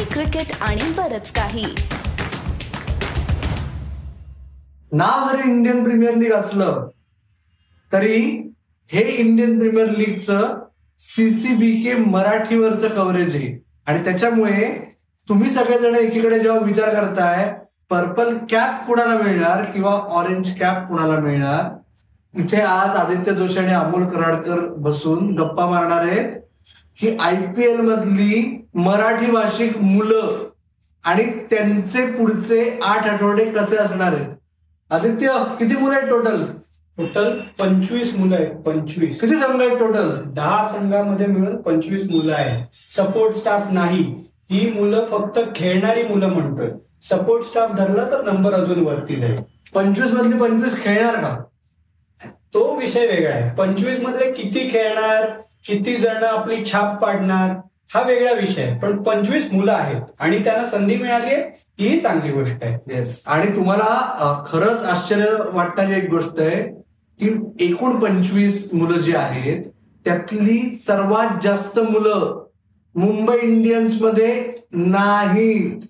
Hockey cricket आणि बरच काही. ना जरी इंडियन प्रीमियर लीग असलं तरी हे इंडियन प्रीमियर लीगचं सीसीबी के मराठीवरचं कव्हरेज आहे. आणि त्याच्यामुळे तुम्ही सगळेजण एकीकडे जेव्हा विचार करताय पर्पल कॅप कुणाला मिळणार किंवा ऑरेंज कॅप कुणाला मिळणार? इथे आज आदित्य जोशी आणि अमोल कराडकर बसून गप्पा मारणार आहेत. की आय पी एल मधली मराठी भाषिक मुलं आणि त्यांचे पुढचे आठ आठवडे कसे असणार आहेत? आदित्य किती मुलं आहेत टोटल टोटल पंचवीस मुलं आहेत पंचवीस. किती संघ आहेत टोटल दहा संघामध्ये मिळून पंचवीस मुलं आहेत. सपोर्ट स्टाफ नाही. ही मुलं फक्त खेळणारी मुलं म्हणतोय. सपोर्ट स्टाफ धरला तर नंबर अजून वरती जाईल. पंचवीस मधली पंचवीस खेळणार का? तो विषय वेगळा आहे. पंचवीस मधले किती खेळणार? किती जण आपली छाप पाडणार हा वेगळा विषय आहे. पण पंचवीस मुलं आहेत आणि त्यांना संधी मिळाली आहे ही चांगली गोष्ट आहे. येस आणि तुम्हाला खरंच आश्चर्य वाटणारी एक गोष्ट आहे की एकूण पंचवीस मुलं जी आहेत त्यातली सर्वात जास्त मुलं मुंबई इंडियन्समध्ये नाहीत.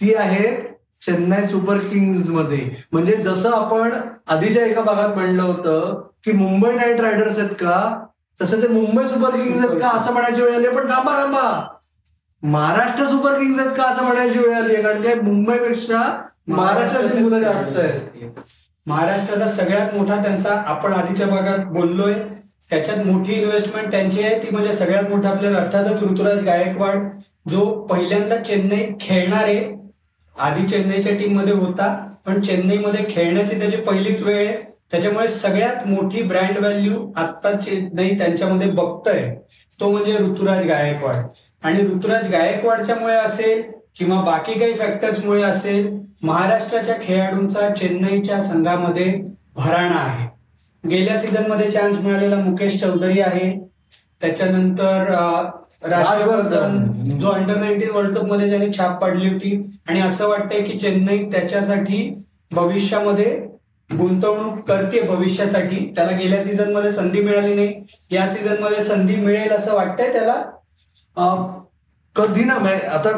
ती आहेत चेन्नई सुपर किंग्जमध्ये. म्हणजे जसं आपण आधीच्या एका भागात म्हणलं होतं की मुंबई नाईट रायडर्स आहेत का? तसं ते मुंबई सुपर किंग्ज आहेत का असं म्हणायची वेळ आली. आहे. पण थांबा थांबा. महाराष्ट्र सुपर किंग्ज आहेत का असं म्हणायची वेळ आली. आहे कारण की मुंबईपेक्षा महाराष्ट्राची मुलं जास्त आहेत. महाराष्ट्राचा सगळ्यात मोठा त्यांचा आपण आधीच्या भागात बोललोय. त्याच्यात मोठी इन्व्हेस्टमेंट त्यांची आहे. ती म्हणजे सगळ्यात मोठा आपल्याला अर्थातच ऋतुराज गायकवाड जो पहिल्यांदा चेन्नईत खेळणारे आधी चेन्नईच्या टीममध्ये होता. पण चेन्नईमध्ये खेळण्याची त्याची पहिलीच वेळ आहे. त्याच्यामुळे सगळ्यात मोठी ब्रँड व्हॅल्यू आता चेन्नई त्यांच्यामध्ये बघतोय. तो म्हणजे ऋतुराज गायकवाड. आणि ऋतुराज गायकवाडच्यामुळे असेल किंवा बाकी काही फॅक्टर्समुळे असेल महाराष्ट्राच्या खेळाडूंचा चेन्नईच्या संघामध्ये भराणा आहे. गेल्या सीझनमध्ये चान्स मिळालेला मुकेश चौधरी आहे. त्याच्यानंतर राजवर्धन जो अंडर नाईन्टीन वर्ल्ड कपमध्ये ज्यांनी छाप पाडली होती. आणि असं वाटतंय की चेन्नई त्याच्यासाठी भविष्यामध्ये गुंतवणूक करते भविष्यासाठी. त्याला गेल्या सीझनमध्ये संधी मिळाली नाही. या सीझनमध्ये संधी मिळेल असं वाटतंय त्याला. कधी ना म्हणजे आता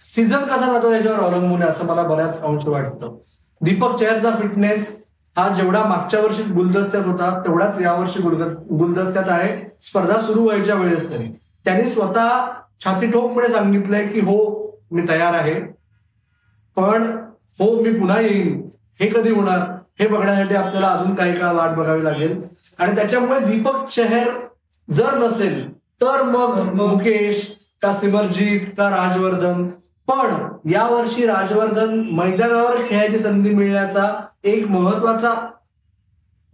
सीझन कसा जातो याच्यावर अवलंबून आहे असं मला बऱ्याच अंश वाटतं. दीपक चेहरचा फिटनेस हा जेवढा मागच्या वर्षी गुलदस्त्यात होता तेवढाच यावर्षी गुलदस्त्यात आहे. स्पर्धा सुरू व्हायच्या वेळेस तरी. त्यांनी स्वतः छाती ठोकपणे सांगितलंय की हो मी तयार आहे. पण हो मी पुन्हा येईन. हे कधी होणार? हे बघण्यासाठी आपल्याला अजून काही काळ वाट बघावी लागेल. आणि त्याच्यामुळे दीपक चेहर जर नसेल तर मग मुकेश का सिमरजीत का राजवर्धन. पण यावर्षी राजवर्धन मैदानावर खेळायची संधी मिळण्याचा एक महत्त्वाचा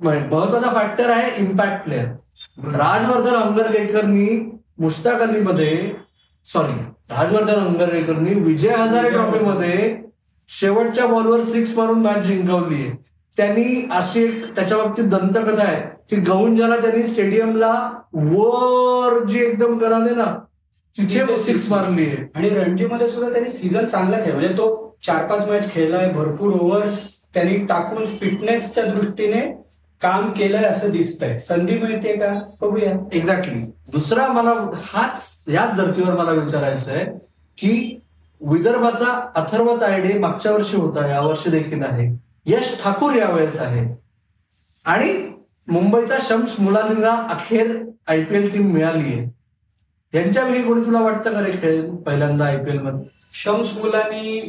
महत्त्वाचा म्हणजे फॅक्टर आहे इम्पॅक्ट प्लेअर राजवर्धन अंगरगेकरनी मुश्ताक अलीमध्ये सॉरी राजवर्धन अंगरगेकरनी विजय हजारे ट्रॉफीमध्ये शेवटच्या बॉलवर सिक्स मारून मॅच जिंकवली आहे त्यांनी अशी एक त्याच्या बाबतीत दंतकथा आहे. की गौंजाला त्यांनी स्टेडियमला वर जी एकदम कराले ना तिथे सिक्स मारली आहे. आणि रणजीमध्ये सुद्धा त्यांनी सीझन चांगला खेळ म्हणजे तो चार पाच मॅच खेळलाय भरपूर ओव्हर्स त्यांनी टाकून फिटनेसच्या दृष्टीने काम केलंय असं दिसतंय. संधी मिळते का? बघूया. एक्झॅक्टली दुसरा मला हाच याच धर्तीवर मला विचारायचं आहे की विदर्भाचा अथर्व तायडे मागच्या वर्षी होता यावर्षी देखील आहे. यश ठाकूर यावेळेस आहे. आणि मुंबईचा शम्स मुलांना अखेर आयपीएल टीम मिळाली आहे यांच्यापैकी कोणी तुला वाटतं का रे खेळ पहिल्यांदा आयपीएलमध्ये शम्स मुलांनी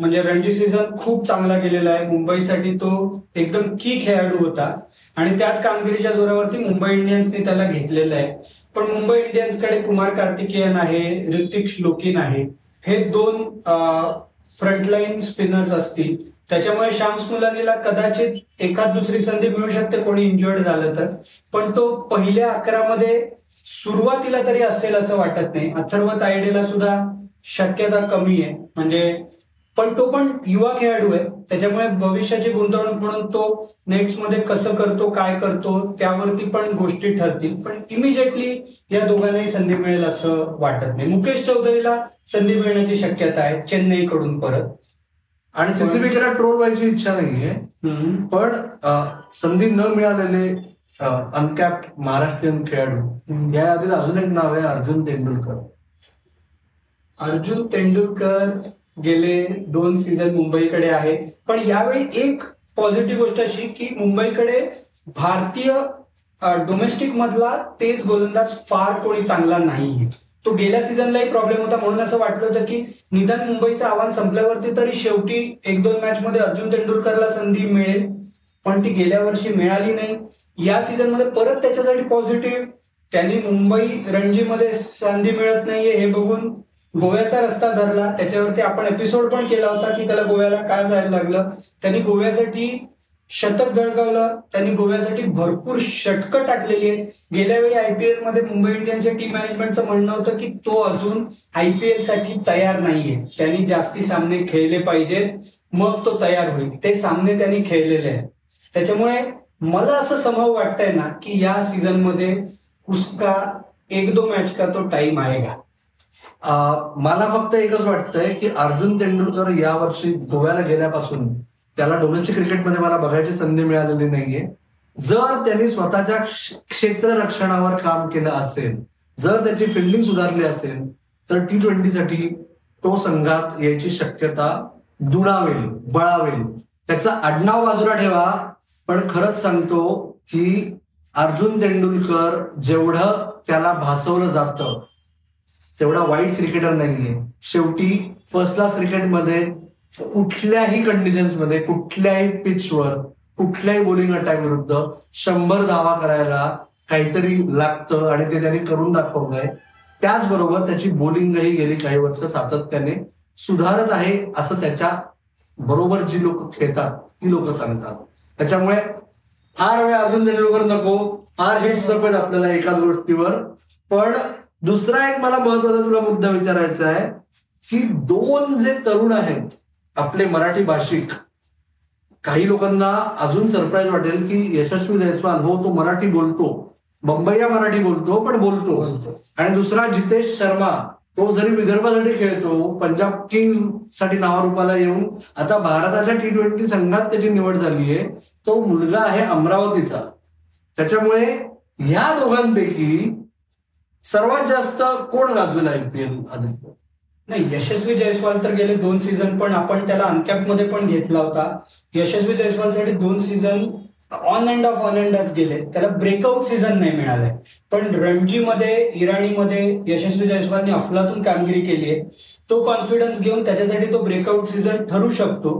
म्हणजे रणजी सीझन खूप चांगला गेलेला आहे. मुंबईसाठी तो एकदम की खेळाडू होता. आणि त्याच कामगिरीच्या जोरावरती मुंबई इंडियन्सने त्याला घेतलेलं आहे. पण मुंबई इंडियन्सकडे कुमार कार्तिकेयन आहे ऋतिक श्लोकिन आहे. हे दोन फ्रंटलाईन स्पिनर्स असतील. त्याच्यामुळे शाम्स मुलानीला कदाचित एखाद दुसरी संधी मिळू शकते कोणी इंजुअर्ड झालं तर. पण तो पहिल्या अकरामध्ये सुरुवातीला तरी असेल असं वाटत नाही. अथर्व तायडेला सुद्धा शक्यता कमी आहे. म्हणजे पण तो पण युवा खेळाडू आहे. त्याच्यामुळे भविष्याची गुंतवणूक म्हणून तो नेट्समध्ये कसं करतो काय करतो त्यावरती पण गोष्टी ठरतील. पण इमिजिएटली या दोघांनाही संधी मिळेल असं वाटत नाही. मुकेश चौधरीला संधी मिळण्याची शक्यता आहे चेन्नईकडून परत. आणि सीसीबीकेला ट्रोल व्हायची इच्छा नाहीये. पण संधी न मिळालेले अनकॅप्ड महाराष्ट्रीयन खेळाडू. या यादीत अजून एक नाव आहे अर्जुन तेंडुलकर. अर्जुन तेंडुलकर गेले दोन सीझन मुंबईकडे आहे पण यावेळी एक पॉझिटिव्ह गोष्ट अशी की मुंबईकडे भारतीय डोमेस्टिक मधला तेज गोलंदाज फार कोणी चांगला नाही तो गेल्या सीझनलाही प्रॉब्लेम होता म्हणून असं वाटलं होतं की निदान मुंबईचं आव्हान संपल्यावरती तरी शेवटी एक दोन मॅच मध्ये अर्जुन तेंडुलकरला संधी मिळेल. पण ती गेल्या वर्षी मिळाली नाही. या सीझनमध्ये परत त्याच्यासाठी पॉझिटिव्ह त्यांनी मुंबई रणजीमध्ये संधी मिळत नाहीये हे बघून गोव्याचा रस्ता धरला त्याच्यावरती आपण एपिसोड पण केला होता की त्याला गोव्याला काय जायला लागलं. त्यांनी गोव्यासाठी शतक झळकावलं त्यांनी गोव्यासाठी भरपूर षटकं टाकलेली आहेत. गेल्या वेळी आयपीएलमध्ये मुंबई इंडियन्सच्या टीम मॅनेजमेंटचं म्हणणं होतं की तो अजून आयपीएलसाठी तयार नाहीये. त्यांनी जास्ती सामने खेळले पाहिजेत मग तो तयार होईल. ते सामने त्यांनी खेळलेले आहेत. त्याच्यामुळे मला असं संभव वाटतंय ना की या सीझनमध्ये उसका एक दो मॅच का तो टाइम आएगा मला फक्त एकच वाटतंय की अर्जुन तेंडुलकर या वर्षी गोव्याला गेल्यापासून त्याला डोमेस्टिक क्रिकेटमध्ये मला बघायची संधी मिळालेली नाहीये. जर त्यांनी स्वतःच्या क्षेत्ररक्षणावर काम केलं असेल जर त्याची फिल्डिंग सुधारली असेल तर टी ट्वेंटीसाठी तो संघात यायची शक्यता दुणावेल बळावेल. त्याचा आडनाव बाजूला ठेवा पण खरंच सांगतो की अर्जुन तेंडुलकर जेवढं त्याला भासवलं जातं तेवढा वाईट क्रिकेटर नाहीये. शेवटी फर्स्ट क्लास क्रिकेटमध्ये कुठल्याही कंडिशन्समध्ये कुठल्याही पिचवर कुठल्याही बॉलिंग अटॅक विरुद्ध शंभर धावा करायला काहीतरी लागतं आणि ते त्यांनी करून दाखवलंय. त्याचबरोबर त्याची बॉलिंगही गेली काही वर्ष सातत्याने सुधारत आहे असं त्याच्या बरोबर जी लोक खेळतात ती लोक सांगतात. त्याच्यामुळे फार वेळ अर्जुन तेंडुलकर नको फार हिट्स नको आहेत आपल्याला एकाच गोष्टीवर. पण दुसरा एक मला महत्त्वाचा तुला मुद्दा विचारायचा आहे की दोन जे तरुण आहेत आपले मराठी भाषिक काही लोकांना अजून सरप्राईज वाटेल की यशस्वी जयस्वाल हो तो मराठी बोलतो. बंबईया मराठी बोलतो पण बोलतो. आणि दुसरा जितेश शर्मा तो जरी विदर्भासाठी खेळतो पंजाब किंग्ससाठी नावारूपाला येऊन आता भारताच्या टी ट्वेंटी संघात त्याची निवड झाली आहे. तो मुलगा आहे अमरावतीचा. त्याच्यामुळे ह्या दोघांपैकी सर्वात जास्त कोण गाजवेल आयपीएल आदित्य? नाही यशस्वी जयस्वाल तर गेले दोन सीझन पण आपण त्याला अनकॅपमध्ये पण घेतला होता. यशस्वी जयस्वालसाठी दोन season on and off on and off गेले. त्याला ब्रेकआउट सीझन नाही मिळालंय पण रणजीमध्ये इराणीमध्ये यशस्वी जयस्वालने अफलातून कामगिरी केली आहे. तो कॉन्फिडन्स घेऊन त्याच्यासाठी तो ब्रेकआउट सीझन ठरू शकतो.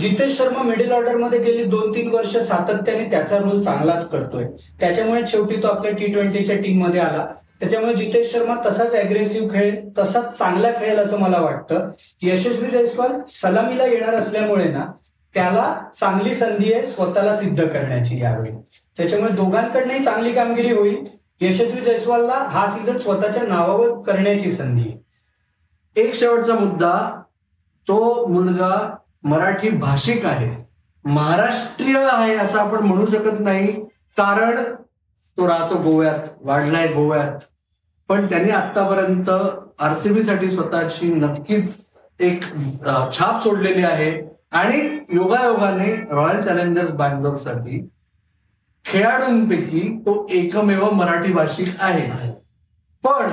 जितेश शर्मा मिडल ऑर्डरमध्ये गेली दोन तीन वर्ष सातत्याने त्याचा रोल चांगलाच करतोय. त्याच्यामुळे शेवटी तो आपल्या टी ट्वेंटीच्या टीममध्ये आला. त्याच्यामुळे जितेश शर्मा तसाच अग्रेसिव्ह खेळ तसाच चांगला खेळेल असं मला वाटतं. यशस्वी जयस्वाल सलामीला येणार असल्यामुळे ना त्याला चांगली संधी आहे स्वतःला सिद्ध करण्याची यावेळी. त्याच्यामुळे दोघांकडनंही चांगली कामगिरी होईल. यशस्वी जयस्वालला हा सीझन स्वतःच्या नावावर करण्याची संधी आहे. एक शेवटचा मुद्दा. तो मुलगा मराठी भाषिक आहे. महाराष्ट्रीय आहे असं आपण म्हणू शकत नाही. कारण तो राहतो गोव्यात वाढलाय गोव्यात. पण त्यांनी आतापर्यंत आरसीबी साठी स्वतःची नक्कीच एक छाप सोडलेली आहे. आणि योगायोगाने रॉयल चॅलेंजर्स बँगलोरसाठी खेळाडूंपैकी तो एकमेव मराठी भाषिक आहे. पण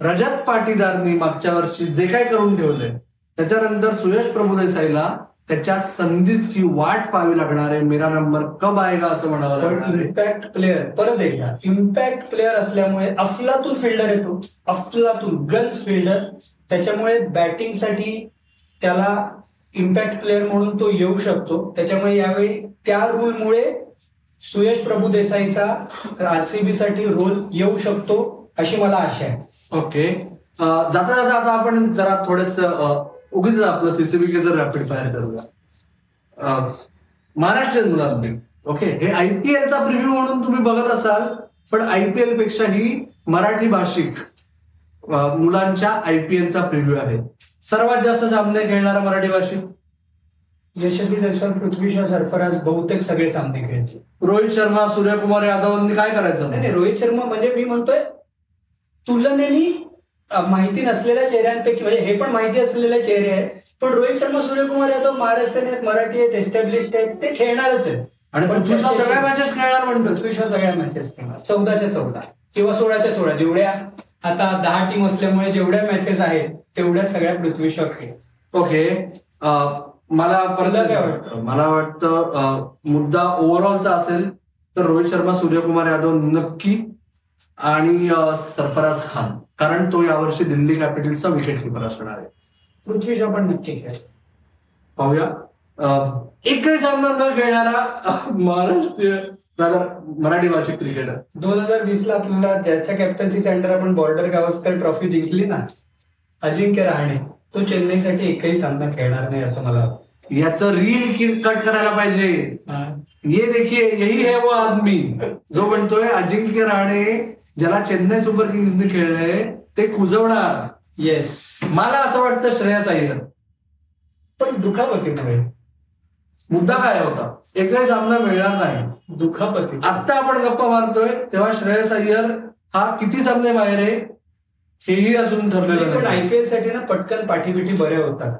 रजत पाटीदारनी मागच्या वर्षी जे काय करून ठेवलंय त्याच्यानंतर सुयश प्रभुदेसाईला त्याच्या संधीची वाट पाहावी लागणार आहे मेरा नंबर कब आएगा असं म्हणावं लागणार आहे. इम्पॅक्ट प्लेअर परत एकदा इम्पॅक्ट प्लेअर असल्यामुळे अफलातून फिल्डर येतो. अफलातून गन फिल्डर त्याच्यामुळे बॅटिंगसाठी त्याला इम्पॅक्ट प्लेअर म्हणून तो येऊ शकतो. त्याच्यामुळे यावेळी त्या रूलमुळे सुयश प्रभुदेसाईचा आरसीबी साठी रोल येऊ शकतो अशी मला आशा आहे. ओके जाता जाता आता आपण जरा थोडस उगीच आपलं सीसीबी रॅपिड फायर करूया. महाराष्ट्रीयन मुलांपैकी ओके? हे आयपीएलचा प्रिव्ह्यू म्हणून तुम्ही बघत असाल पण आयपीएल पेक्षाही मराठी भाषिक मुलांच्या आयपीएलचा प्रिव्ह्यू आहे. सर्वात जास्त सामने खेळणारा मराठी भाषिक? यशस्वी जयस्वाल पृथ्वीशा सरफराज बहुतेक सगळे सामने खेळतील. रोहित शर्मा सूर्यकुमार यादवांनी काय करायचं? नाही रोहित शर्मा म्हणजे मी म्हणतोय तुलनेने माहिती नसलेल्या चेहऱ्यांपैकी म्हणजे हे पण माहिती असलेले चेहरे आहेत. पण रोहित शर्मा सूर्यकुमार यादव महाराष्ट्रीयन आहेत मराठी आहेत एस्टॅब्लिश्ड आहेत ते खेळणारच आहेत. आणि पृथ्वीशा सगळ्या मॅचेस खेळणार म्हणतो पृथ्वीशा सगळ्या मॅचेस खेळणार. चौदाच्या चौदा. किंवा सोळाच्या सोळा. जेवढ्या आता दहा टीम असल्यामुळे जेवढ्या मॅचेस आहेत तेवढ्या सगळ्या पृथ्वी शॉ खेळ ओके. मला परत काय वाटतं? मला वाटतं मुद्दा ओव्हरऑलचा असेल तर रोहित शर्मा सूर्यकुमार यादव नक्की आणि सरफराज खान. कारण तो यावर्षी दिल्ली कॅपिटल्सचा विकेट किपर असणार आहे. पृथ्वी शॉ पण नक्की खेळ. पाहूया. एकही सामना न खेळणारा महाराष्ट्रीय मराठी भाषिक क्रिकेटर दोन हजार वीस ला आपल्याला ज्याच्या कॅप्टन्सीच्या अंडर आपण बॉर्डर गावस्कर ट्रॉफी जिंकली ना अजिंक्य रहाणे तो चेन्नईसाठी एकही सामना खेळणार नाही असं मला. याचं रील कट करायला पाहिजे. ये देखिए यही है वो आदमी जो म्हणतोय अजिंक्य राणे ज्याला चेन्नई सुपर किंग्सने खेळले ते कुजवणार. येस मला असं वाटतं श्रेयस अय्यर. पण दुखापतीमुळे मुद्दा काय होता? एकही सामना मिळणार नाही. दुखापती. आता आपण गप्पा मारतोय तेव्हा श्रेयस अय्यर हा किती सामने बाहेर आहे हेही अजून ठरलेलं पण आयपीएलसाठी ना पटकन पाठीपिठी बऱ्या होतात.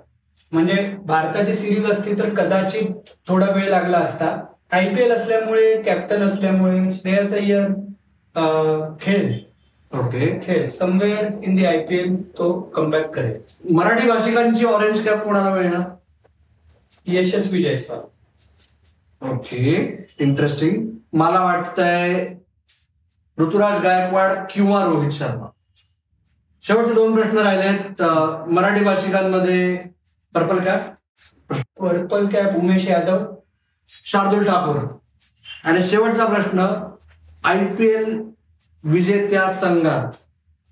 म्हणजे भारताची सिरीज असती तर कदाचित थोडा वेळ लागला असता. आयपीएल असल्यामुळे कॅप्टन असल्यामुळे श्रेयस अय्यर खेळ. ओके. खेळ. समवेअर इन दी आयपीएल तो कमबॅक करेल. मराठी भाषिकांची ऑरेंज कॅप कोणाला मिळणार? यशस्वी जयस्वाल. ओके. इंटरेस्टिंग मला वाटतंय ऋतुराज गायकवाड किंवा रोहित शर्मा. शेवटचे दोन प्रश्न राहिलेत. Marathi भाषिकांमध्ये purple cap purple cap Umesh Yadav. Shardul Thakur. आणि शेवटचा प्रश्न आय पी एल विजेत्या संघात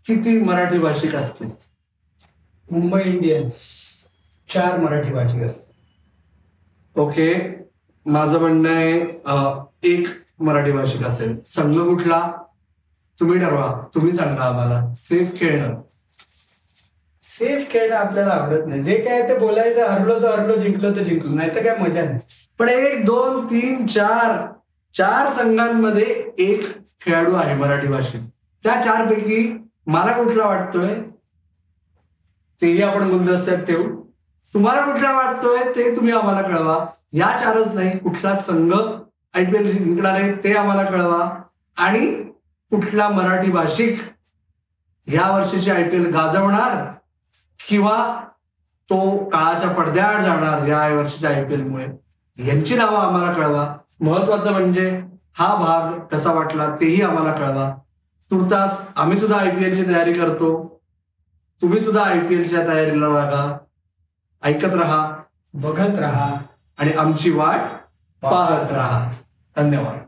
किती मराठी भाषिक असतील मुंबई इंडियन्स चार मराठी भाषिक असतात ओके. माझं म्हणणं आहे एक मराठी भाषिक असेल. संघ कुठला? तुम्ही ठरवा. तुम्ही सांगा आम्हाला. सेफ खेळणं. सेफ खेळणं आपल्याला आवडत नाही. जे काय ते बोलायचं हरलो तर हरलो जिंकलो तर जिंकलो. नाही तर काय मजा नाही. पण एक दोन तीन चार चार संघांमध्ये एक खेळाडू आहे मराठी भाषेत. त्या चार पैकी मला कुठला वाटतोय तेही आपण गुलदस्त्यात ठेवू. तुम्हाला कुठला वाटतोय ते तुम्ही आम्हाला कळवा. या चारच नाही कुठला संघ आयपीएल जिंकणार आहे ते आम्हाला कळवा. आणि कुठला मराठी भाषिक या वर्षीची आयपीएल गाजवणार किंवा तो काळाच्या पडद्याआड जाणार या वर्षीच्या आयपीएल मुळे? यांची नावं आम्हाला कळवा. महत्वाचं म्हणजे हा भाग कसा वाटला तेही आम्हाला कळवा. तुर्तास आम्ही सुद्धा आयपीएल ची तयारी करतो. तुम्ही सुद्धा आयपीएलच्या तयारीला लागा. ऐकत राहा बघत राहा आणि आमची वाट पाहत राहा. धन्यवाद.